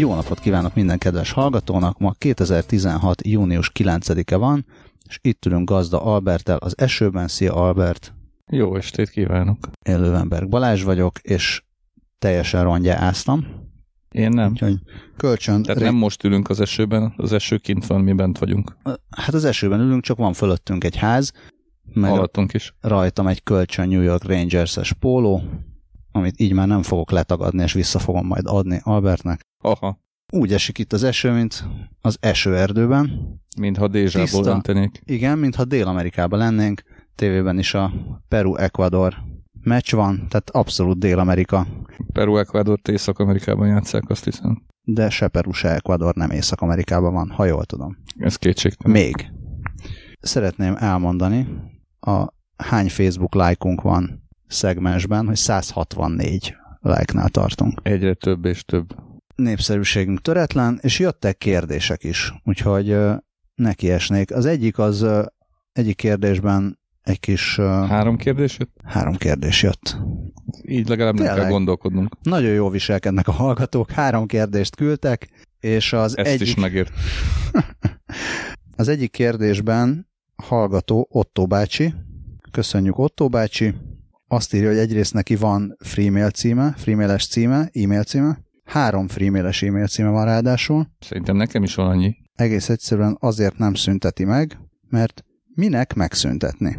Jó napot kívánok minden kedves hallgatónak! Ma 2016. június 9-e van, és itt ülünk gazda Albertel az esőben. Szia Albert! Jó estét kívánok! Én Lövenberg Balázs vagyok, és teljesen rongyá áztam. Én nem. Úgyhogy kölcsön... Tehát nem most ülünk az esőben, az eső kint van, mi bent vagyunk. Hát az esőben ülünk, csak van fölöttünk egy ház, meg Alattunk is. rajtam egy kölcsön New York Rangers-es póló, amit így már nem fogok letagadni, és vissza fogom majd adni Albertnek. Aha, Úgy esik itt az eső, mint az esőerdőben. mintha dézsából öntenék. Igen, mintha Dél-Amerikában lennénk, tévében is a Peru-Ecuador meccs van, tehát abszolút Dél-Amerika, Peru, Ecuador, Észak-Amerikában játszák, azt hiszem. de se Peru, se Ecuador nem Észak-Amerikában van, ha jól tudom. Ez kétségtelen. Még. Szeretném elmondani, a hány Facebook lájkunk van szegmensben, hogy 164 lájknál tartunk. Egyre több és több. Népszerűségünk töretlen, és jöttek kérdések is, úgyhogy nekiesnék. Az egyik az egyik kérdésben egy kis Három kérdés jött? három kérdés jött. Így legalább nem Tényleg. kell gondolkodnunk. Nagyon jól viselkednek a hallgatók, három kérdést küldtek, és az Ezt egyik, is megért. az egyik kérdésben hallgató Otto bácsi, köszönjük Otto bácsi, azt írja, hogy egyrészt neki van freemail címe, freemailes címe, e-mail címe, három freemailes e-mail címe van ráadásul, Szerintem nekem is van annyi. egész egyszerűen azért nem szünteti meg, mert minek megszüntetni?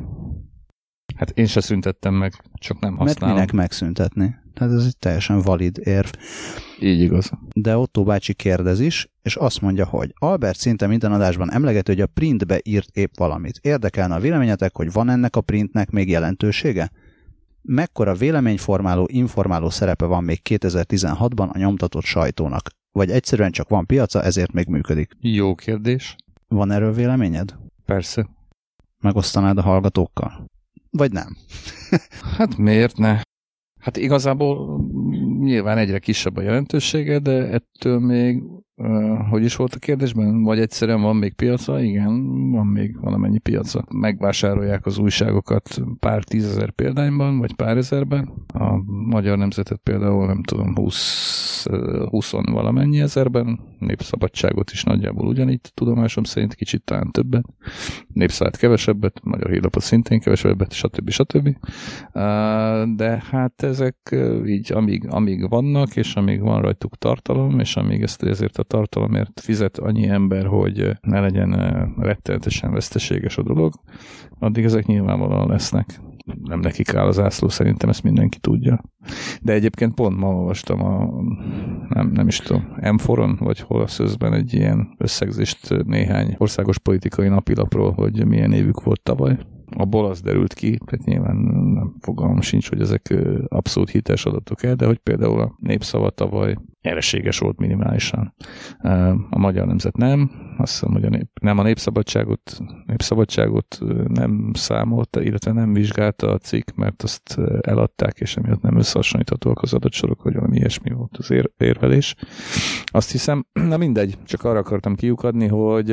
Hát én se szüntettem meg, csak nem Mert használom. minek megszüntetni? Tehát ez egy teljesen valid érv. Így igaz. de Otto bácsi kérdez is, és azt mondja, hogy Albert szinte minden adásban emlegeti, hogy a printbe írt épp valamit. Érdekelne a véleményetek, hogy van ennek a printnek még jelentősége? Mekkora véleményformáló, informáló szerepe van még 2016-ban a nyomtatott sajtónak? Vagy egyszerűen csak van piaca, ezért még működik? Jó kérdés. Van erről véleményed? Persze. Megosztanád a hallgatókkal? Vagy nem? Hát miért ne? Hát igazából mm, nyilván egyre kisebb a jelentősége, de ettől még, hogy is volt a kérdésben? Vagy egyszerűen van még piaca? Igen, van még valamennyi piaca. Megvásárolják az újságokat pár tízezer példányban, vagy pár ezerben. A Magyar Nemzetet például nem tudom, 20, uh, 20 valamennyi ezerben, Népszabadságot is nagyjából ugyanígy, tudomásom szerint kicsit talán többet, Népszállat kevesebbet, Magyar Hírlapot szintén kevesebbet, stb. stb. De hát ezek így, amíg, amíg vannak, és amíg van rajtuk tartalom, és amíg ezt ezért a tartalomért fizet annyi ember, hogy uh, ne legyen uh, rettenetesen veszteséges a dolog, addig ezek nyilvánvalóan lesznek. Nem nekik áll az ászló, szerintem ezt mindenki tudja. De egyébként pont ma olvastam a, nem, nem is tudom, M4-on, vagy hol a szözben egy ilyen összegzést néhány országos politikai napilapról, hogy milyen évük volt tavaly. Abból az derült ki, tehát nyilván nem fogalmam sincs, hogy ezek abszolút hites adatok el, de hogy például a népszava tavaly nyereséges volt minimálisan. A magyar nemzet nem, azt hiszem, hogy a nép, nem a népszabadságot, népszabadságot nem számolta, illetve nem vizsgálta a cikk, mert azt eladták, és emiatt nem összehasonlíthatóak az adatsorok, vagy valami ilyesmi volt az ér, érvelés. Azt hiszem, na mindegy, csak arra akartam kiukadni, hogy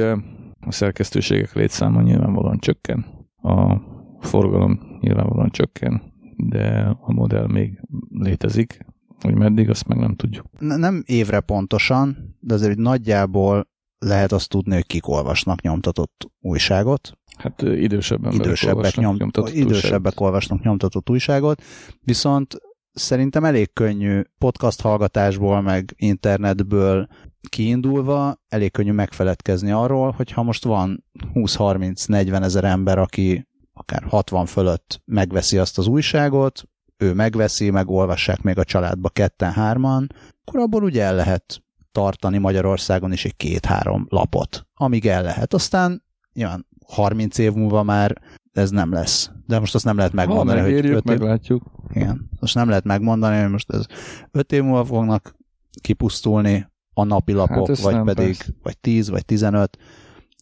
a szerkesztőségek létszáma nyilvánvalóan csökken, a forgalom nyilvánvalóan csökken, de a modell még létezik, hogy meddig, azt meg nem tudjuk. Ne- Nem évre pontosan, de azért hogy nagyjából lehet azt tudni, hogy kik olvasnak nyomtatott újságot, Hát idősebb emberek idősebbek, olvasnak nyom, nyomtatott idősebbek újságot. olvasnak nyomtatott újságot, viszont szerintem elég könnyű podcast hallgatásból, meg internetből kiindulva, elég könnyű megfeledkezni arról, hogy ha most van 20-30-40 ezer ember, aki akár 60 fölött megveszi azt az újságot, ő megveszi, meg olvassák még a családba ketten-hárman, akkor abból ugye el lehet tartani Magyarországon is egy két-három lapot, amíg el lehet. Aztán nyilván 30 év múlva már ez nem lesz. De most azt nem lehet megmondani, ha hogy öt év, meglátjuk. igen. Most nem lehet megmondani, hogy most ez öt év múlva fognak kipusztulni a napilapok, Hát vagy pedig, persze. vagy 10, vagy 15,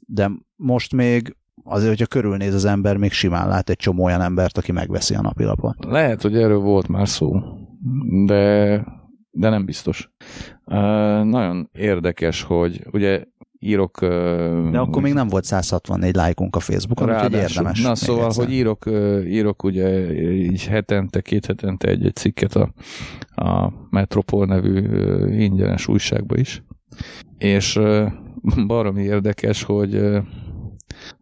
de most még azért, hogyha körülnéz az ember, még simán lát egy csomó olyan embert, aki megveszi a napilapot. Lehet, hogy erről volt már szó, de, de nem biztos. Uh, nagyon érdekes, hogy ugye írok... De akkor még nem volt 164 lájkunk a Facebookon, úgyhogy érdemes. Na szóval, egyszer. hogy írok, írok ugye így hetente, két hetente egy-egy cikket a, a Metropol nevű ingyenes újságba is, És baromi érdekes, hogy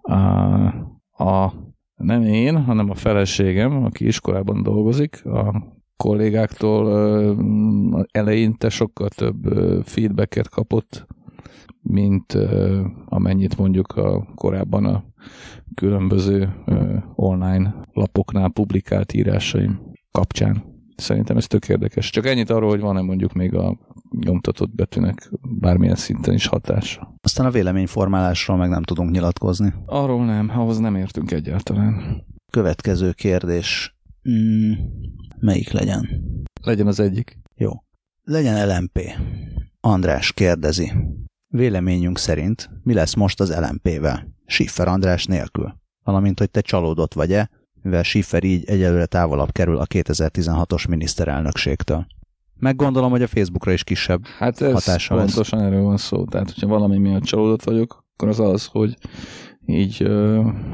a, a, nem én, hanem a feleségem, aki iskolában dolgozik, a kollégáktól eleinte sokkal több feedbacket kapott, mint amennyit mondjuk a, korábban a különböző online lapoknál publikált írásaim kapcsán. Szerintem ez tök érdekes. Csak ennyit arról, hogy van-e mondjuk még a nyomtatott betűnek bármilyen szinten is hatása. Aztán a véleményformálásról meg nem tudunk nyilatkozni. Arról nem, ahhoz nem értünk egyáltalán. Következő kérdés. Mm, melyik legyen? Legyen az egyik. Jó. Legyen LMP. András kérdezi. Véleményünk szerint mi lesz most az LMP-vel? Schiffer András nélkül. Valamint, hogy te csalódott vagy-e, mivel Schiffer így egyelőre távolabb kerül a 2016-os miniszterelnökségtől. Meggondolom, hogy a Facebookra is kisebb hát ez hatása lesz. pontosan erről van szó. Tehát, hogyha valami miatt csalódott vagyok, akkor az az, hogy így,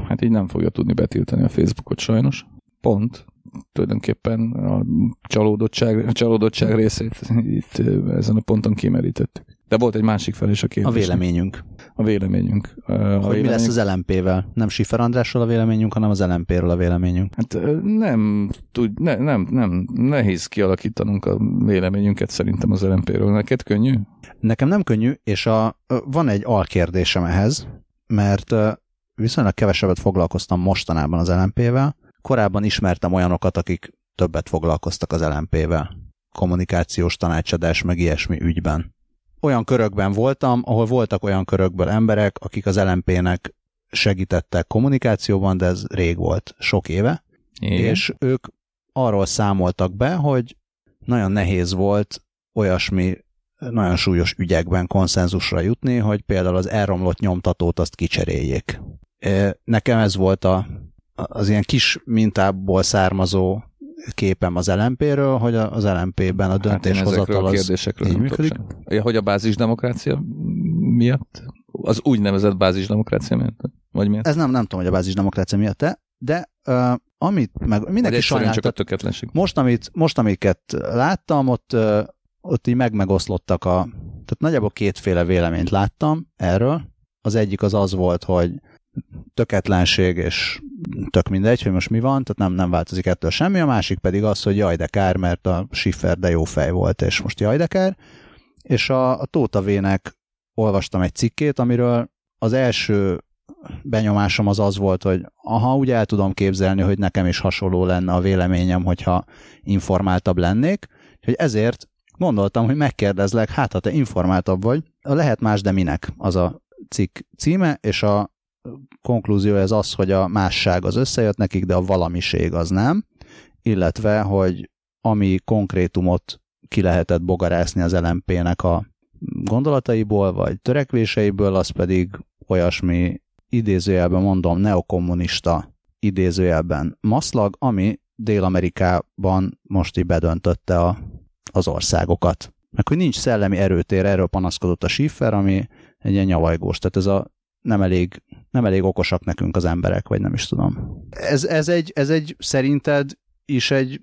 hát így nem fogja tudni betiltani a Facebookot sajnos. Pont. Tulajdonképpen a csalódottság, a csalódottság részét itt ezen a ponton kimerítettük. De volt egy másik fel is a kérdés. A véleményünk. A véleményünk. A hogy véleményünk... mi lesz az LMP-vel? Nem Sifer Andrásról a véleményünk, hanem az LMP-ről a véleményünk. Hát nem, tud, ne, nem, nem, nehéz kialakítanunk a véleményünket szerintem az LMP-ről. Neked könnyű? Nekem nem könnyű, és a, van egy alkérdésem ehhez, mert viszonylag kevesebbet foglalkoztam mostanában az LMP-vel. Korábban ismertem olyanokat, akik többet foglalkoztak az LMP-vel. Kommunikációs tanácsadás, meg ilyesmi ügyben olyan körökben voltam, ahol voltak olyan körökből emberek, akik az LMP-nek segítettek kommunikációban, de ez rég volt, sok éve, Igen. és ők arról számoltak be, hogy nagyon nehéz volt olyasmi nagyon súlyos ügyekben konszenzusra jutni, hogy például az elromlott nyomtatót azt kicseréljék. Nekem ez volt a, az ilyen kis mintából származó képem az LMP-ről, hogy az LMP-ben a döntéshozatal hát az így működik. Ja, hogy a bázisdemokrácia miatt? Az úgynevezett bázisdemokrácia miatt? Vagy miatt? Ez nem, nem tudom, hogy a bázisdemokrácia miatt -e, de uh, amit meg mindenki sajnálta, csak a tökéletlenség. Most, amit, most, amiket láttam, ott, uh, ott így meg-megoszlottak a, tehát nagyjából kétféle véleményt láttam erről. Az egyik az az volt, hogy töketlenség, és tök mindegy, hogy most mi van, tehát nem, nem változik ettől semmi, a másik pedig az, hogy jaj de kár, mert a Schiffer de jó fej volt, és most jaj de kár, és a, a Tóta V-nek olvastam egy cikkét, amiről az első benyomásom az az volt, hogy aha, úgy el tudom képzelni, hogy nekem is hasonló lenne a véleményem, hogyha informáltabb lennék, hogy ezért gondoltam, hogy megkérdezlek, hát ha te informáltabb vagy, lehet más, de minek az a cikk címe, és a konklúzió ez az, hogy a másság az összejött nekik, de a valamiség az nem, illetve, hogy ami konkrétumot ki lehetett bogarászni az LMP-nek a gondolataiból, vagy törekvéseiből, az pedig olyasmi idézőjelben mondom neokommunista idézőjelben maszlag, ami Dél-Amerikában most így bedöntötte a, az országokat. Meg hogy nincs szellemi erőtér, erről panaszkodott a Schiffer, ami egy ilyen nyavajgós. Tehát ez a nem elég, nem elég okosak nekünk az emberek, vagy nem is tudom. Ez, ez, egy, ez egy szerinted is egy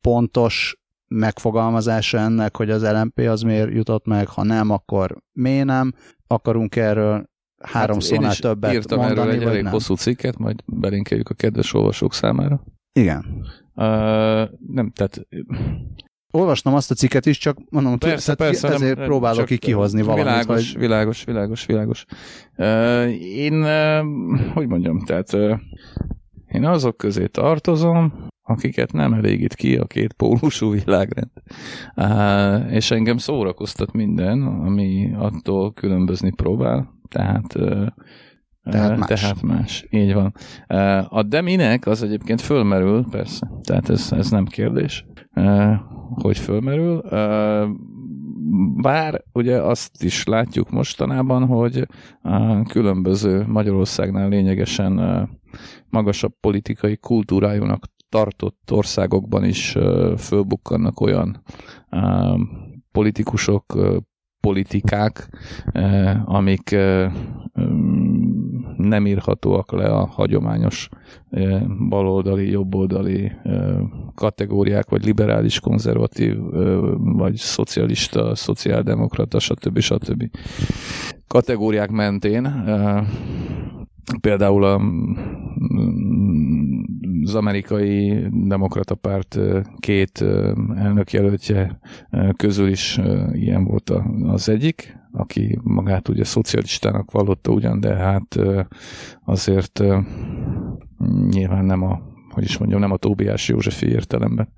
pontos megfogalmazása ennek, hogy az LMP az miért jutott meg, ha nem, akkor miért nem? Akarunk erről három hát szónál többet írtam mondani, erről egy vagy elég nem? hosszú cikket, majd belinkeljük a kedves olvasók számára. Igen. Uh, nem, tehát Olvastam azt a cikket is, csak mondom, persze, persze, ezért nem, próbálok ki kihozni valamit. Világos, hogy... világos, világos, világos. Uh, én, uh, hogy mondjam, tehát uh, én azok közé tartozom, akiket nem elégít ki a két pólusú világrend. Uh, és engem szórakoztat minden, ami attól különbözni próbál. Tehát uh, tehát más. Tehát más, így van. A deminek az egyébként fölmerül, persze, tehát ez, ez nem kérdés, hogy fölmerül. Bár ugye azt is látjuk mostanában, hogy különböző Magyarországnál lényegesen magasabb politikai kultúrájúnak tartott országokban is fölbukkannak olyan politikusok, politikák, amik nem írhatóak le a hagyományos baloldali, jobboldali kategóriák, vagy liberális, konzervatív, vagy szocialista, szociáldemokrata, stb. stb. kategóriák mentén például a, az amerikai demokrata párt két elnökjelöltje közül is ilyen volt az egyik, aki magát ugye szocialistának vallotta ugyan, de hát azért nyilván nem a hogy is mondjam, nem a Tóbiás Józsefi értelemben.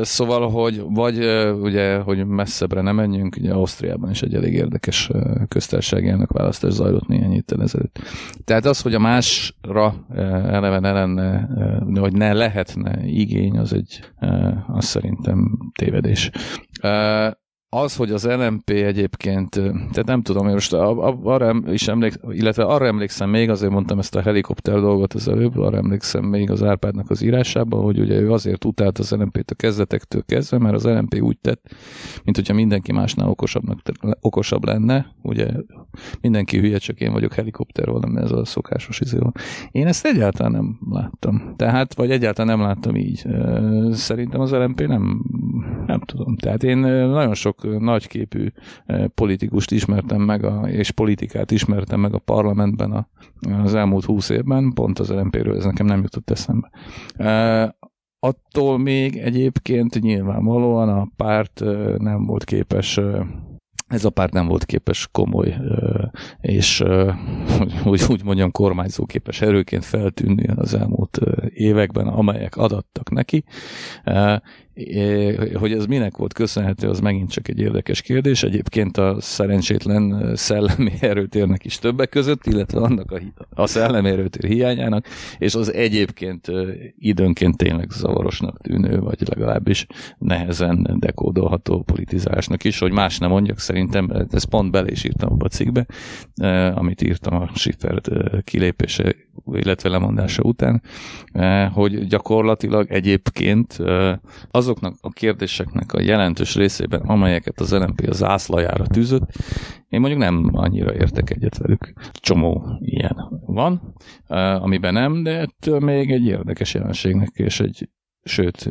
Szóval, hogy vagy ugye, hogy messzebbre nem menjünk, ugye Ausztriában is egy elég érdekes köztársasági elnök választás zajlott néhány héttel ezelőtt. Tehát az, hogy a másra eleve ne lenne, vagy ne lehetne igény, az egy, az szerintem tévedés. Az, hogy az LMP egyébként, tehát nem tudom, én most arra is emlék, illetve arra emlékszem még, azért mondtam ezt a helikopter dolgot az előbb, arra emlékszem még az Árpádnak az írásában, hogy ugye ő azért utált az LMP-t a kezdetektől kezdve, mert az LMP úgy tett, mint hogyha mindenki másnál okosabbnak, okosabb lenne, ugye mindenki hülye, csak én vagyok helikopter nem ez a szokásos izé Én ezt egyáltalán nem láttam. Tehát, vagy egyáltalán nem láttam így. Szerintem az LMP nem, nem tudom. Tehát én nagyon sok nagyképű politikust ismertem meg, a, és politikát ismertem meg a parlamentben a, az elmúlt húsz évben, pont az LMP-ről ez nekem nem jutott eszembe. Attól még egyébként nyilvánvalóan a párt nem volt képes ez a párt nem volt képes komoly és hogy úgy mondjam kormányzóképes erőként feltűnni az elmúlt években, amelyek adattak neki, hogy ez minek volt köszönhető, az megint csak egy érdekes kérdés. Egyébként a szerencsétlen szellemi erőtérnek is többek között, illetve annak a, a szellemi erőtér hiányának, és az egyébként időnként tényleg zavarosnak tűnő, vagy legalábbis nehezen dekódolható politizálásnak is, hogy más nem mondjak, szerintem ez pont bele is írtam a cikkbe, amit írtam a Schiffer kilépése, illetve lemondása után, hogy gyakorlatilag egyébként az azoknak a kérdéseknek a jelentős részében, amelyeket az LNP az ászlajára tűzött, én mondjuk nem annyira értek egyet velük. Csomó ilyen van, amiben nem, de ettől még egy érdekes jelenségnek és egy sőt,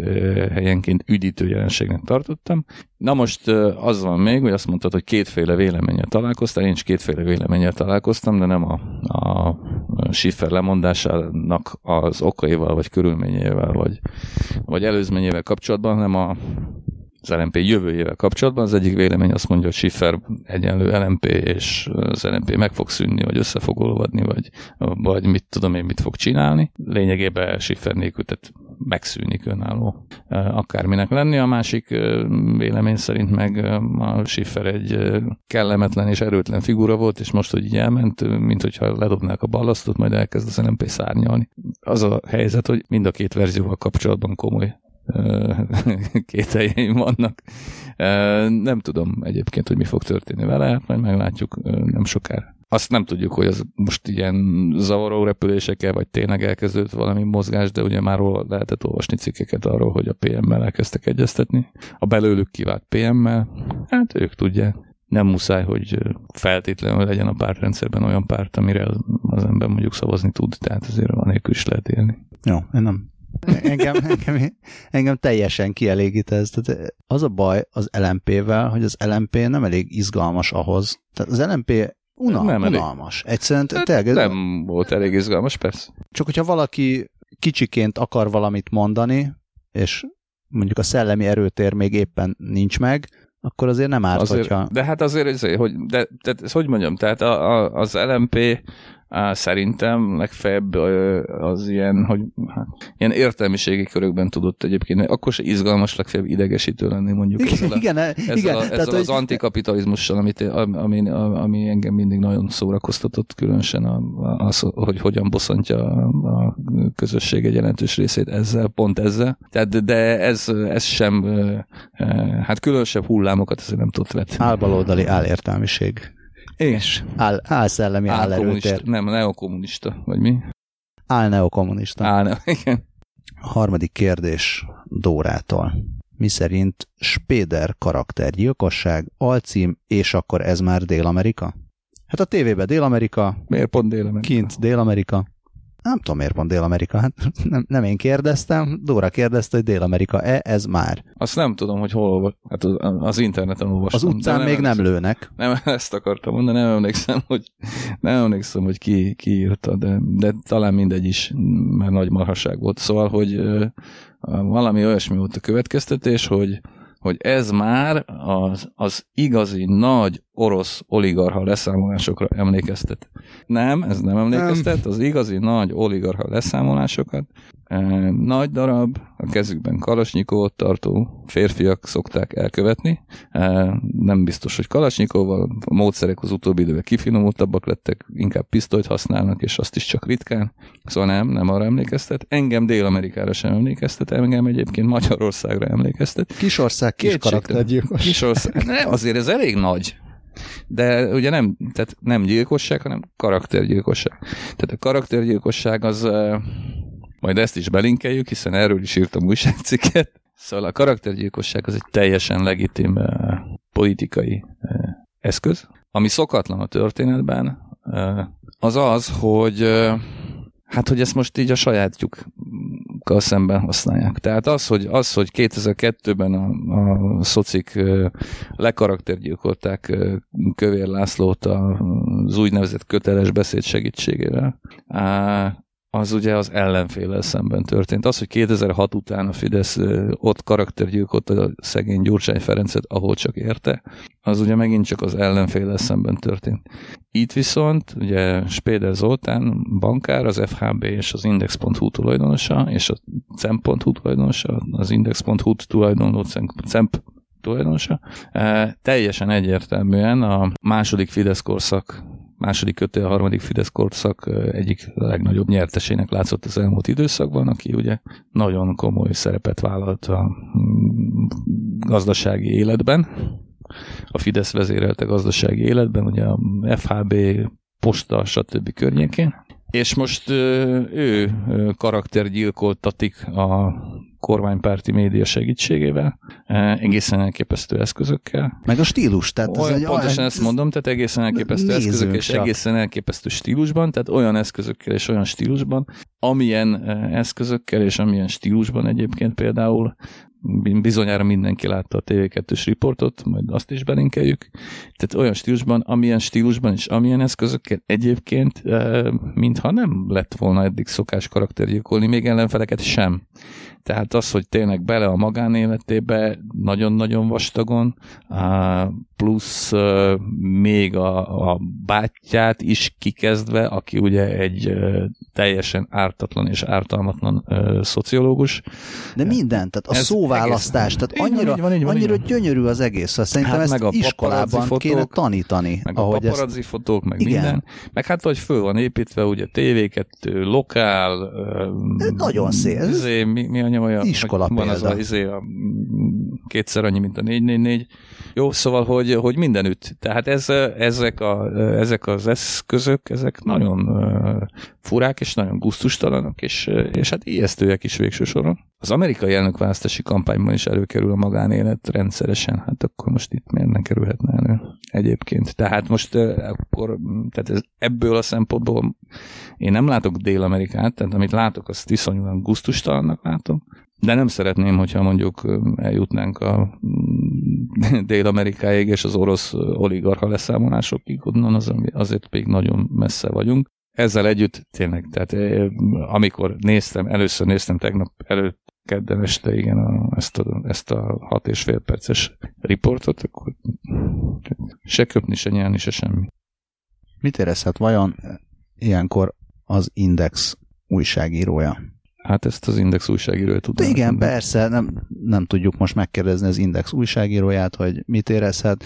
helyenként üdítő jelenségnek tartottam. Na most az van még, hogy azt mondtad, hogy kétféle véleménnyel találkoztál, én is kétféle véleménnyel találkoztam, de nem a, a Schiffer lemondásának az okaival, vagy körülményével, vagy, vagy előzményével kapcsolatban, hanem a az LMP jövőjével kapcsolatban. Az egyik vélemény azt mondja, hogy Schiffer egyenlő LMP, és az LMP meg fog szűnni, vagy össze fog olvadni, vagy, vagy mit tudom én, mit fog csinálni. Lényegében Schiffer nélkül, tehát megszűnik önálló akárminek lenni. A másik vélemény szerint meg a Schiffer egy kellemetlen és erőtlen figura volt, és most, hogy így elment, mint hogyha ledobnák a ballasztot, majd elkezd az LMP szárnyalni. Az a helyzet, hogy mind a két verzióval kapcsolatban komoly két helyeim vannak. Nem tudom egyébként, hogy mi fog történni vele, majd meglátjuk nem sokára. Azt nem tudjuk, hogy az most ilyen zavaró repülésekkel, vagy tényleg elkezdődött valami mozgás, de ugye már lehetett olvasni cikkeket arról, hogy a PM-mel elkezdtek egyeztetni. A belőlük kivált PM-mel, hát ők tudják. Nem muszáj, hogy feltétlenül legyen a pártrendszerben olyan párt, amire az ember mondjuk szavazni tud, tehát azért van is lehet élni. Jó, én nem engem, engem, engem teljesen kielégít ez. Tehát az a baj az LMP-vel, hogy az LMP nem elég izgalmas ahhoz. Tehát az LMP unal, nem unalmas. Elég. Egyszerűen hát tényleg, nem volt elég izgalmas, persze. Csak hogyha valaki kicsiként akar valamit mondani, és mondjuk a szellemi erőtér még éppen nincs meg, akkor azért nem árt, azért, hogyha... De hát azért, hogy, de, de, de, hogy mondjam, tehát a, a, az LMP szerintem legfeljebb az ilyen, hogy hát, ilyen értelmiségi körökben tudott egyébként, akkor se izgalmas, legfeljebb idegesítő lenni mondjuk igen, ezzel, a, igen, ezzel, igen, a, ezzel tehát, az hogy... antikapitalizmussal, amit, ami, ami engem mindig nagyon szórakoztatott, különösen az, hogy hogyan bosszantja a közösség egy jelentős részét ezzel, pont ezzel. Tehát, de ez, ez sem, hát különösebb hullámokat ezért nem tudott vetni. Álbaloldali álértelmiség. És? Áll, álszellemi állerőtér. Nem, neokommunista, vagy mi? Álneokommunista. Álne, igen. A harmadik kérdés Dórától. Mi szerint Spéder karaktergyilkosság, alcím, és akkor ez már Dél-Amerika? Hát a tévében Dél-Amerika. Miért pont Dél-Amerika? Kint Dél-Amerika. Nem tudom, miért pont Dél-Amerika. Hát nem, nem én kérdeztem, Dóra kérdezte, hogy Dél-Amerika-e, ez már. Azt nem tudom, hogy hol olva... hát az, az interneten olvastam. Az utcán de még nem lőnek. Nem, ezt akartam mondani, nem emlékszem, hogy, nem emlékszem, hogy ki, ki írta, de, de talán mindegy is, mert nagy marhaság volt. Szóval, hogy valami olyasmi volt a következtetés, hogy, hogy ez már az, az igazi nagy orosz oligarha leszámolásokra emlékeztet. Nem, ez nem emlékeztet, az igazi nagy oligarha leszámolásokat nagy darab, a kezükben kalasnyikovot tartó férfiak szokták elkövetni. Nem biztos, hogy kalasnyikovval, a módszerek az utóbbi időben kifinomultabbak lettek, inkább pisztolyt használnak, és azt is csak ritkán. Szóval nem, nem arra emlékeztet. Engem Dél-Amerikára sem emlékeztet, engem egyébként Magyarországra emlékeztet. Kisország, kis karaktergyilkos. Kisország. Ne, azért ez elég nagy. De ugye nem, tehát nem gyilkosság, hanem karaktergyilkosság. Tehát a karaktergyilkosság az, majd ezt is belinkeljük, hiszen erről is írtam újságcikket. Szóval a karaktergyilkosság az egy teljesen legitim politikai eszköz. Ami szokatlan a történetben, az az, hogy hát, hogy ezt most így a sajátjukkal szemben használják. Tehát az, hogy, az, hogy 2002-ben a, a szocik lekaraktergyilkolták Kövér Lászlót az úgynevezett köteles beszéd segítségével, az ugye az ellenféllel szemben történt. Az, hogy 2006 után a Fidesz ott karaktergyilkolta a szegény Gyurcsány Ferencet, ahol csak érte, az ugye megint csak az ellenféllel szemben történt. Itt viszont ugye Spéder Zoltán bankár, az FHB és az Index.hu tulajdonosa, és a CEMP.hu tulajdonosa, az Index.hu tulajdonló CEMP tulajdonosa, teljesen egyértelműen a második Fidesz korszak második kötő, a harmadik Fidesz korszak egyik legnagyobb nyertesének látszott az elmúlt időszakban, aki ugye nagyon komoly szerepet vállalt a mm, gazdasági életben, a Fidesz vezérelte gazdasági életben, ugye a FHB, posta, stb. környékén. És most ő karaktergyilkoltatik a kormánypárti média segítségével, egészen elképesztő eszközökkel. Meg a stílus. Tehát ez Olyan, egy, pontosan ezt mondom, tehát egészen elképesztő eszközök és csak. egészen elképesztő stílusban, tehát olyan eszközökkel és olyan stílusban, amilyen eszközökkel és amilyen stílusban egyébként például bizonyára mindenki látta a TV2-s riportot, majd azt is belinkeljük. Tehát olyan stílusban, amilyen stílusban és amilyen eszközökkel egyébként, mintha nem lett volna eddig szokás karaktergyilkolni, még ellenfeleket sem. Tehát az, hogy tényleg bele a magánéletébe nagyon-nagyon vastagon, plusz még a, a bátyját is kikezdve, aki ugye egy teljesen ártatlan és ártalmatlan szociológus. De minden, tehát a Ez szóválasztás, egész- tehát annyira, így van, így van, annyira így van. gyönyörű az egész. Szóval Szerintem Hát ezt meg a iskolában paparazzi kéne fotók, tanítani. Meg a ahogy ezt, paparazzi fotók, meg Igen. minden. Meg hát, hogy föl van építve, ugye TV2, lokál, Ez nagyon szép. Izé, mi, mi a nyomja? iskola Van az a, izé, a kétszer annyi, mint a 444. Jó, szóval, hogy, hogy mindenütt. Tehát ez, ezek, a, ezek az eszközök, ezek nagyon furák és nagyon gusztustalanok, és, és hát ijesztőek is végső soron. Az amerikai elnökválasztási kampányban is előkerül a magánélet rendszeresen, hát akkor most itt miért ne kerülhetne elő egyébként. Tehát most akkor, tehát ez, ebből a szempontból én nem látok Dél-Amerikát, tehát amit látok, azt iszonyúan gusztustalannak látom, de nem szeretném, hogyha mondjuk eljutnánk a Dél-Amerikáig és az orosz oligarcha leszámolásokig, onnan az, azért még nagyon messze vagyunk. Ezzel együtt tényleg, tehát amikor néztem, először néztem tegnap előtt kedden este, igen, a, ezt, a, ezt a hat és fél perces riportot, akkor se köpni, se nyelni, se semmi. mit érezhet vajon ilyenkor az Index újságírója? Hát ezt az Index újságírója tudná. igen, nekünk. persze, nem, nem tudjuk most megkérdezni az Index újságíróját, hogy mit érezhet.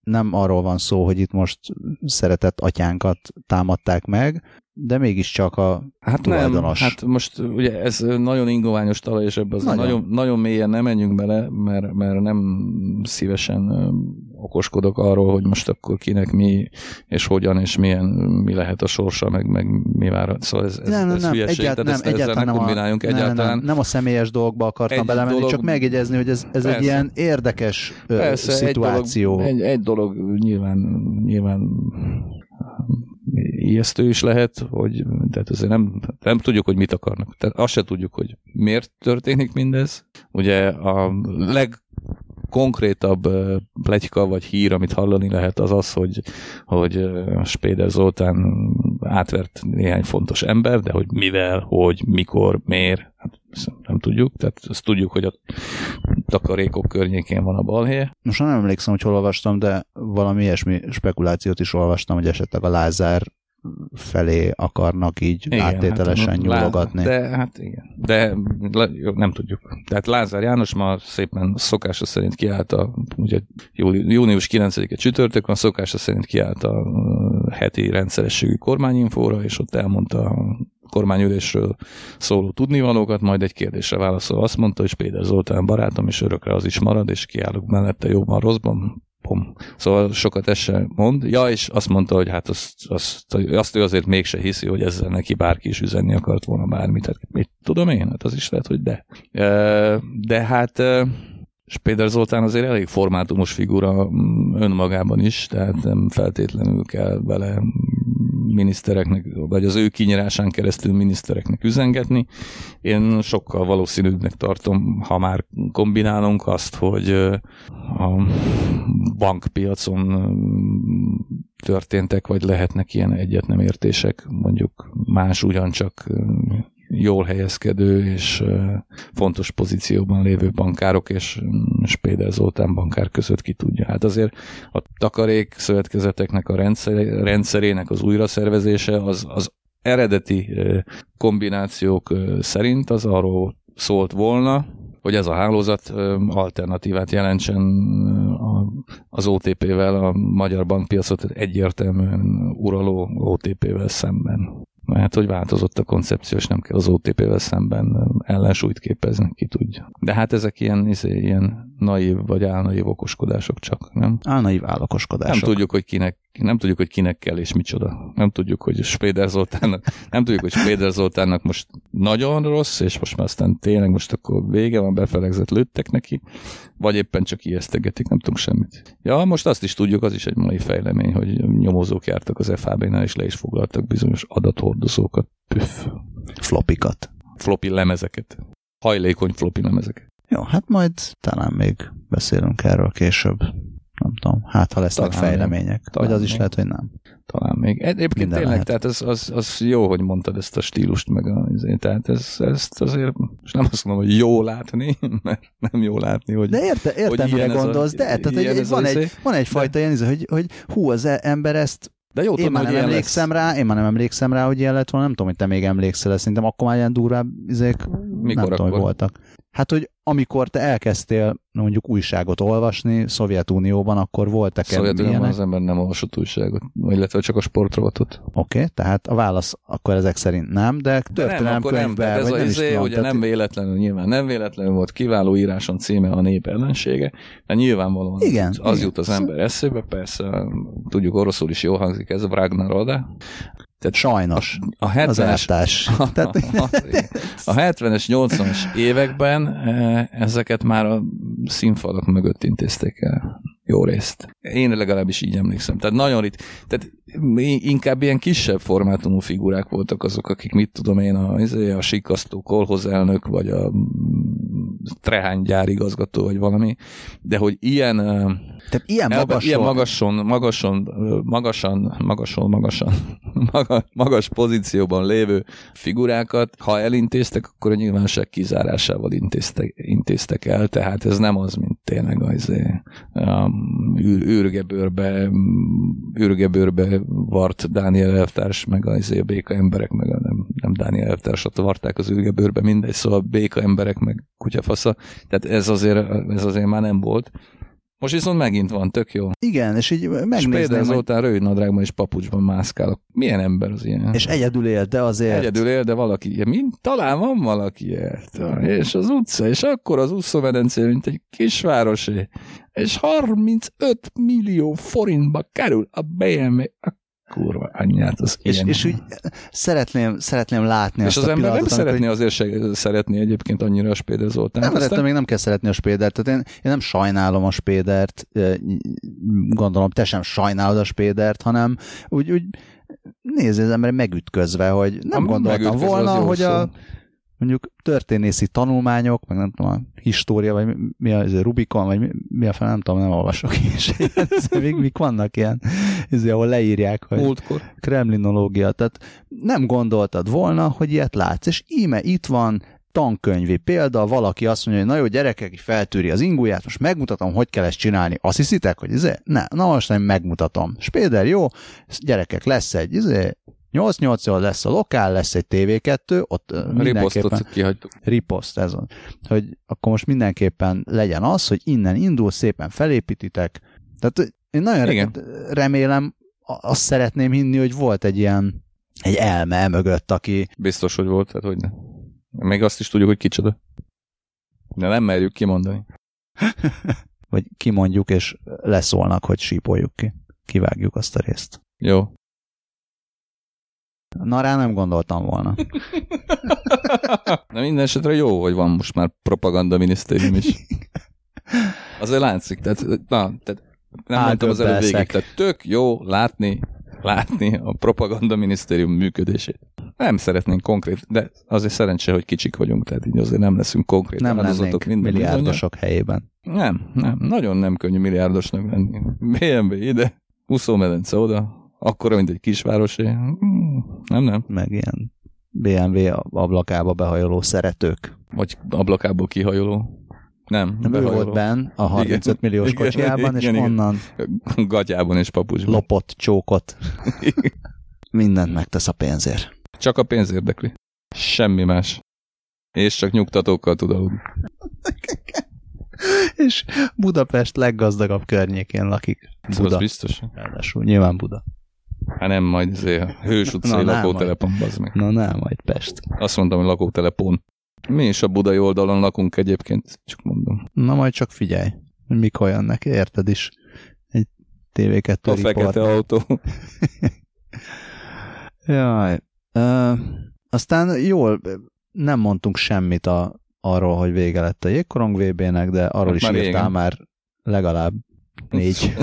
Nem arról van szó, hogy itt most szeretett atyánkat támadták meg, de mégiscsak a Hát nem, tulajdonos. hát most ugye ez nagyon ingoványos talaj, és ebbe az Nagyon. nagyon. Nagyon, mélyen nem menjünk bele, mert, mert nem szívesen okoskodok arról, hogy most akkor kinek mi, és hogyan, és milyen, mi lehet a sorsa, meg, meg mi vár. Szóval ez, ez, nem, nem, ez nem, hülyeség, egyált, tehát nem, ezt ezzel egyáltalán ne nem, a, kombináljunk nem, egyáltalán. nem, nem a személyes dolgokba akartam Egy belemenni, dolog- csak megjegyezni, hogy ez, ez egy Persze. ilyen érdekes Persze, szituáció. Egy dolog, egy, egy dolog nyilván, nyilván ijesztő is lehet, hogy tehát azért nem, nem tudjuk, hogy mit akarnak. Tehát azt se tudjuk, hogy miért történik mindez. Ugye a leg konkrétabb pletyka vagy hír, amit hallani lehet, az az, hogy, hogy Spéder Zoltán átvert néhány fontos ember, de hogy mivel, hogy, mikor, miért, hát nem tudjuk. Tehát azt tudjuk, hogy a takarékok környékén van a balhé. Most nem emlékszem, hogy hol olvastam, de valami ilyesmi spekulációt is olvastam, hogy esetleg a Lázár felé akarnak így igen, áttételesen hát, nyúlogatni. De hát igen, de nem tudjuk. Tehát Lázár János ma szépen szokása szerint kiállt a, ugye június 9-e csütörtök van, szokása szerint kiállt a heti rendszerességű kormányinfóra, és ott elmondta a kormányülésről szóló tudnivalókat, majd egy kérdésre válaszol. Azt mondta, hogy Péter Zoltán barátom, és örökre az is marad, és kiállok mellette jobban, rosszban, pom. Szóval sokat ez mond. Ja, és azt mondta, hogy hát azt, azt, azt ő azért mégse hiszi, hogy ezzel neki bárki is üzenni akart volna bármit. Hát mit tudom én? Hát az is lehet, hogy de. De hát és Péter Zoltán azért elég formátumos figura mm, önmagában is, tehát nem feltétlenül kell vele minisztereknek, vagy az ő kinyírásán keresztül minisztereknek üzengetni. Én sokkal valószínűbbnek tartom, ha már kombinálunk azt, hogy a bankpiacon történtek, vagy lehetnek ilyen egyet értések, mondjuk más ugyancsak jól helyezkedő és fontos pozícióban lévő bankárok és Spéder Zoltán bankár között ki tudja. Hát azért a takarék szövetkezeteknek a rendszerének az újraszervezése az, az eredeti kombinációk szerint az arról szólt volna, hogy ez a hálózat alternatívát jelentsen az OTP-vel, a magyar bankpiacot egyértelműen uraló OTP-vel szemben. Mert hogy változott a koncepció, és nem kell az OTP-vel szemben ellensúlyt képezni, ki tudja. De hát ezek ilyen, izé, ilyen naív vagy álnaív okoskodások csak, nem? Álnaív állokoskodások. Nem tudjuk, hogy kinek, nem tudjuk, hogy kinek kell és micsoda. Nem tudjuk, hogy Spéder Zoltánnak, nem tudjuk, hogy Spéder Zoltánnak most nagyon rossz, és most már aztán tényleg most akkor vége van, befelegzett lőttek neki, vagy éppen csak ijesztegetik, nem tudunk semmit. Ja, most azt is tudjuk, az is egy mai fejlemény, hogy nyomozók jártak az FAB-nál, és le is foglaltak bizonyos adathordozókat. Püff. Flopikat. Floppy lemezeket. Hajlékony floppy lemezeket. Jó, hát majd talán még beszélünk erről később. Nem tudom, hát ha lesznek talán fejlemények. Talán vagy az még. is lehet, hogy nem. Talán még. Egyébként Minden tényleg, lehet. tehát az, az, az, jó, hogy mondtad ezt a stílust, meg a, azért, tehát ez, ezt azért, most nem azt mondom, hogy jó látni, mert nem jó látni, hogy De érte, értem, mire gondolsz, a, de tehát, egy, van, egy, van egyfajta ilyen, hogy, hogy hú, az e- ember ezt de jó, én tudom, már nem emlékszem lesz. rá, én már nem emlékszem rá, hogy ilyen lett volna, nem tudom, hogy te még emlékszel, szerintem akkor már ilyen durvább izék, Mikor nem tudom, hogy voltak. Hát, hogy amikor te elkezdtél mondjuk újságot olvasni Szovjetunióban, akkor voltak Szovjetunióban az ember nem olvasott újságot, illetve csak a sportrovatot. Oké, okay, tehát a válasz akkor ezek szerint nem, de történelem de nem, könyvben, nem, ez vagy nem izé, tudom, ugye tehát... nem véletlenül, nyilván nem véletlenül volt kiváló íráson címe a nép ellensége, de nyilvánvalóan igen, az igen. jut az ember eszébe, persze tudjuk oroszul is jól hangzik ez a Ragnaroda, tehát Sajnos. A, a 70-es, a, Tehát... a 70-es, 80-as években e, ezeket már a színfalak mögött intézték el jó részt. Én legalábbis így emlékszem. Tehát nagyon itt, tehát inkább ilyen kisebb formátumú figurák voltak azok, akik mit tudom én, a, izé, a sikasztó kolhozelnök, vagy a trehány gyárigazgató, vagy valami, de hogy ilyen tehát ilyen magason, ilyen magason, magason, magasan, magason, magasan, magas, magas pozícióban lévő figurákat, ha elintéztek, akkor a nyilvánosság kizárásával intéztek, intéztek el, tehát ez nem az, mint tényleg az űrgebőrbe, űrgebőrbe vart Dániel elvtárs, meg az a béka emberek, meg a nem Dániel elvtársat varták az űrgebőrbe, mindegy, szóval béka emberek, meg kutyafasza, tehát ez azért, ez azért már nem volt. Most viszont megint van, tök jó. Igen, és így megnézem. És például Zoltán rövid nadrágban és papucsban mászkál. Milyen ember az ilyen? És egyedül él, de azért. Egyedül él, de valaki, mint talán van valaki ért. És az utca, és akkor az úszómedencé, mint egy kisvárosé. És 35 millió forintba kerül a BMW. A kurva anyját, az és, és úgy szeretném, szeretném látni és azt az ember nem szeretné hogy... azért se szeretni egyébként annyira a Spéder Zoltán. Nem, aztán... még nem kell szeretni a Spédert, tehát én, én nem sajnálom a Spédert, gondolom te sem sajnálod a Spédert, hanem úgy, úgy nézi az ember megütközve, hogy nem Ha gondoltam megütközve, volna, hogy a szó. Mondjuk történészi tanulmányok, meg nem tudom, a história, vagy mi- a, ez a Rubikon, vagy mi, a fel, nem tudom, nem olvasok is. még mik vannak ilyen, ez, ahol leírják, hogy Múltkor. kremlinológia, tehát nem gondoltad volna, hogy ilyet látsz, és íme itt van tankönyvi példa, valaki azt mondja, hogy na jó, gyerekek, feltűri az inguját, most megmutatom, hogy kell ezt csinálni. Azt hiszitek, hogy izé? Ne, na most nem megmutatom. Spéder, jó, gyerekek, lesz egy izé, 8-8 lesz a lokál, lesz egy TV2, ott mindenképpen riposztot kihagytuk. riposzt ez van. Hogy akkor most mindenképpen legyen az, hogy innen indul, szépen felépítitek. Tehát én nagyon Igen. re- remélem, azt szeretném hinni, hogy volt egy ilyen egy elme mögött, aki Biztos, hogy volt, tehát hogy ne. Még azt is tudjuk, hogy kicsoda. De nem merjük kimondani. vagy kimondjuk, és leszólnak, hogy sípoljuk ki. Kivágjuk azt a részt. Jó. Na rá nem gondoltam volna. De minden esetre jó, hogy van most már propaganda minisztérium is. Azért látszik, tehát, na, tehát nem mondtam az előbb végig, tehát tök jó látni, látni a propaganda minisztérium működését. Nem szeretnénk konkrét, de azért szerencsé, hogy kicsik vagyunk, tehát így azért nem leszünk konkrét Nem lennénk minden milliárdosok helyében. bizonnyal. Nem, nem, nagyon nem könnyű milliárdosnak lenni. BMW ide, úszómedence oda, akkora, mint egy kisvárosé. Hmm, Nem, nem. Meg ilyen BMW ablakába behajoló szeretők. Vagy ablakából kihajoló. Nem, Nem ő behajoló. volt benn a 35 Igen. milliós Igen, kocsijában, és igen, igen. onnan Gatyában és papucsban. lopott csókot. Mindent megtesz a pénzért. Csak a pénz érdekli. Semmi más. És csak nyugtatókkal tud aludni. És Budapest leggazdagabb környékén lakik. Ez Buda. biztos. Ráadásul nyilván Buda. Hát nem, majd azért a Hős utcai Na, lakótelepon, bazd meg. Na nem, majd Pest. Azt mondtam, hogy lakótelepon. Mi is a budai oldalon lakunk egyébként, csak mondom. Na majd csak figyelj, mikor jönnek, érted is. Egy TV2 A fekete autó. Jaj. Ö, aztán jól, nem mondtunk semmit a, arról, hogy vége lett a jégkorong VB-nek, de arról Hát is már írtál régen. már legalább négy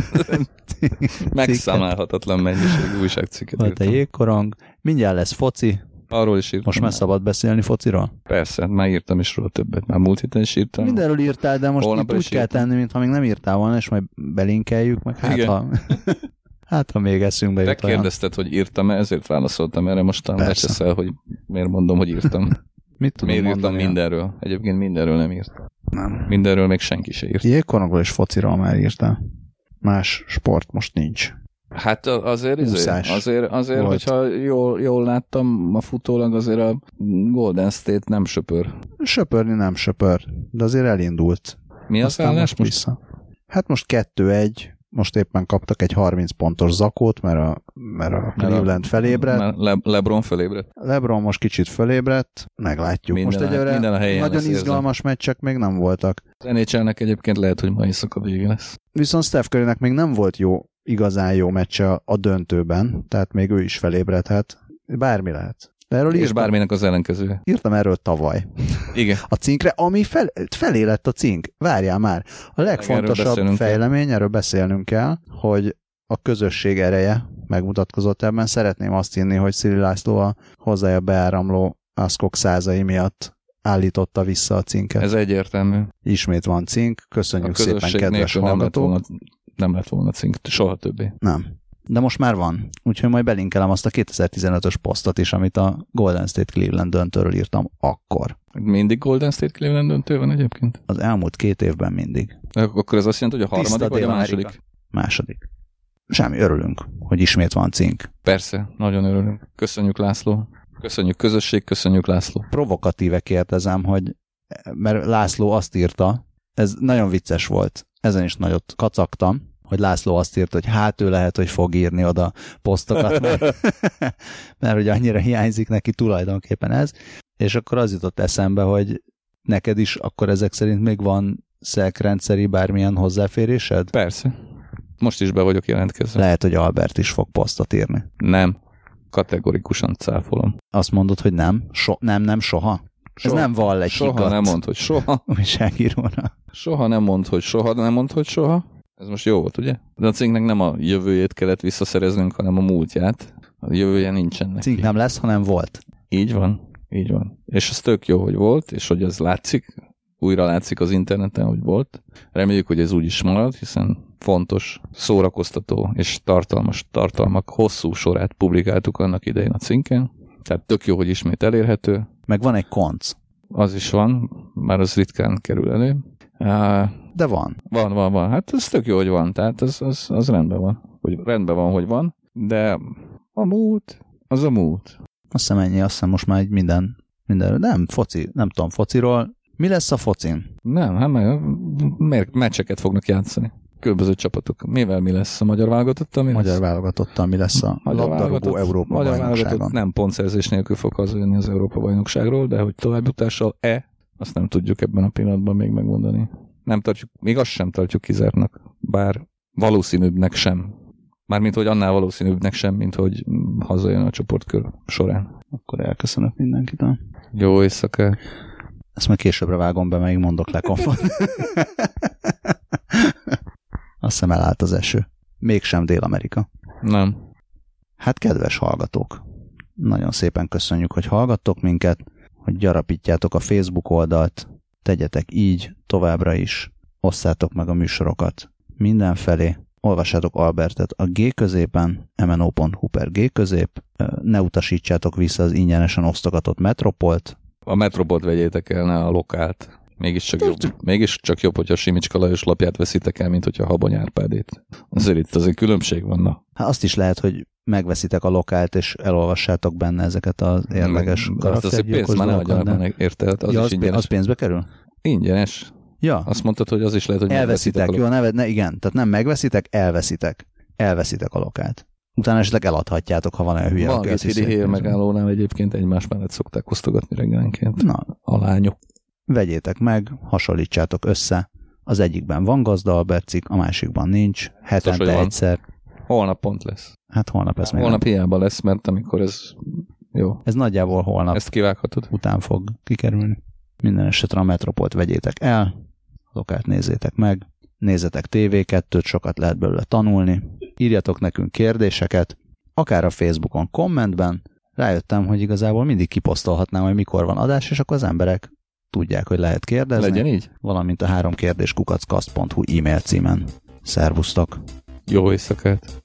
Megszámálhatatlan mennyiségű újságcikket volt a írtam. jégkorong. Mindjárt lesz foci. Arról is írtam. Most már szabad beszélni fociról? Persze, már írtam is róla többet. Már múlt héten is írtam. Mindenről írtál, de most itt úgy kell írtam. tenni, mintha még nem írtál volna, és majd belinkeljük, meg hát Igen. ha, hát ha még eszünkbe Te jut olyan. kérdezted, hogy írtam-e, ezért válaszoltam erre. Most lecseszel, hogy miért mondom, hogy írtam. Mit tudom Miért írtam mondani? mindenről? Egyébként mindenről nem írtam. Nem. Mindenről még senki se írt. Jégkorongról és fociról már írtál. Más sport most nincs. Hát a- azért, azért, azért, azért volt. hogyha jól, jól láttam a futólag, azért a Golden State nem söpör. Söpörni nem söpör, de azért elindult. Mi az Aztán állás most? vissza. Hát most 2-1, most éppen kaptak egy 30 pontos zakót, mert a, mert a Cleveland felébredt. Le, Lebron felébredt. Lebron most kicsit felébredt, meglátjuk. Minden most egyelőre minden a helyén nagyon lesz, érzem. izgalmas meccsek még nem voltak. Az NHL-nek egyébként lehet, hogy ma éjszaka vége lesz. Viszont Steph Currynek még nem volt jó, igazán jó meccse a döntőben, tehát még ő is felébredhet. Bármi lehet. Erről És írtam, bárminek az ellenkezője. írtam erről tavaly. Igen. A cinkre, ami fel, felé lett a cink. Várjál már. A legfontosabb kell. fejlemény, erről beszélnünk kell, hogy a közösség ereje megmutatkozott ebben. Szeretném azt hinni, hogy Szili László a hozzája beáramló aszkok százai miatt állította vissza a cinket. Ez egyértelmű. Ismét van cink. A Köszönjük szépen, közösség kedves nem lett, hallgatók. volna, nem lett volna cink. Soha többé. Nem. De most már van. Úgyhogy majd belinkelem azt a 2015-ös posztot is, amit a Golden State Cleveland döntőről írtam akkor. Mindig Golden State Cleveland döntő van egyébként? Az elmúlt két évben mindig. Akkor ez azt jelenti, hogy a Tiszta harmadik vagy a második? Második. Semmi, örülünk, hogy ismét van cink. Persze, nagyon örülünk. Köszönjük László. Köszönjük közösség, köszönjük László. Provokatíve kérdezem, hogy mert László azt írta, ez nagyon vicces volt, ezen is nagyot kacagtam, hogy László azt írta, hogy hát ő lehet, hogy fog írni oda posztokat, mert, mert hogy annyira hiányzik neki tulajdonképpen ez, és akkor az jutott eszembe, hogy neked is akkor ezek szerint még van szelkrendszeri bármilyen hozzáférésed? Persze. Most is be vagyok jelentkezve. Lehet, hogy Albert is fog posztot írni. Nem. Kategorikusan cáfolom. Azt mondod, hogy nem? So, nem, nem, soha? Soha, Ez nem vall egy soha nem mond, hogy soha. újságírónak. Soha nem mond, hogy soha, nem mond, hogy soha. Ez most jó volt, ugye? De a cinknek nem a jövőjét kellett visszaszereznünk, hanem a múltját. A jövője nincsen neki. Cink nem lesz, hanem volt. Így van, így van. És ez tök jó, hogy volt, és hogy ez látszik, újra látszik az interneten, hogy volt. Reméljük, hogy ez úgy is marad, hiszen fontos, szórakoztató és tartalmas tartalmak hosszú sorát publikáltuk annak idején a cinken. Tehát tök jó, hogy ismét elérhető. Meg van egy konc. Az is van, már az ritkán kerül elő. De van. van, van, van. Hát ez tök jó, hogy van. Tehát az, az, az rendben van. Hogy rendben van, hogy van. De a múlt, az a múlt. Azt hiszem ennyi, azt hiszem most már egy minden, minden, nem, foci, nem tudom, fociról. Mi lesz a focin? Nem, hát meg, miért meccseket fognak játszani? Különböző csapatok. Mivel mi lesz a magyar válogatottal? Mi Magyar lesz? válogatottal mi lesz a Magyar labdarúgó Európa Magyar bajnokságon? nem pontszerzés nélkül fog hazajönni az Európa bajnokságról, de hogy továbbjutással-e, azt nem tudjuk ebben a pillanatban még megmondani. Nem tartjuk, még azt sem tartjuk kizártnak, bár valószínűbbnek sem. Mármint, hogy annál valószínűbbnek sem, mint hogy hazajön a csoportkör során. Akkor elköszönök mindenkitől. Jó éjszaka! Ezt majd későbbre vágom be, még mondok le konfot. Azt hiszem elállt az eső. Mégsem Dél-Amerika. Nem. Hát kedves hallgatók, nagyon szépen köszönjük, hogy hallgattok minket, hogy gyarapítjátok a Facebook oldalt, tegyetek így továbbra is, osszátok meg a műsorokat mindenfelé, olvassátok Albertet a G középen, mno.hu per G közép, ne utasítsátok vissza az ingyenesen osztogatott Metropolt, A Metropolt vegyétek el, ne a lokált. Mégiscsak jobb, mégiscsak jobb, hogyha Simicska Lajos lapját veszitek el, mint hogyha Habony Árpádét. Azért itt azért különbség van, na. Hát azt is lehet, hogy megveszitek a lokált, és elolvassátok benne ezeket az érdekes Azt azért pénzt már ne karaktergyilkos adjanak, dolgokat, már, érted? Az ja, az, pé- ingyenes. az pénzbe kerül? Ingyenes. Ja, Azt mondtad, hogy az is lehet, hogy elveszitek, jó, ne, ne, igen, tehát nem megveszitek, elveszitek. Elveszitek a lokált. Utána esetleg eladhatjátok, ha van olyan hülye, Van aki pénzbe- megállónál egyébként egymás mellett szokták osztogatni reggelenként. Na, A lányok. vegyétek meg, hasonlítsátok össze. Az egyikben van gazda Albercik, a másikban nincs. Hetente van. Holnap pont lesz. Hát holnap ez még Holnap nem. hiába lesz, mert amikor ez... Jó. Ez nagyjából holnap Ezt kivághatod. után fog kikerülni. Minden esetre a Metropolt vegyétek el, lokált nézzétek meg, nézzetek TV2-t, sokat lehet belőle tanulni, írjatok nekünk kérdéseket, akár a Facebookon kommentben, rájöttem, hogy igazából mindig kiposztolhatnám, hogy mikor van adás, és akkor az emberek tudják, hogy lehet kérdezni, Legyen így. valamint a három kérdés kukackast.hu e-mail címen. Szervusztok! Jó éjszakát!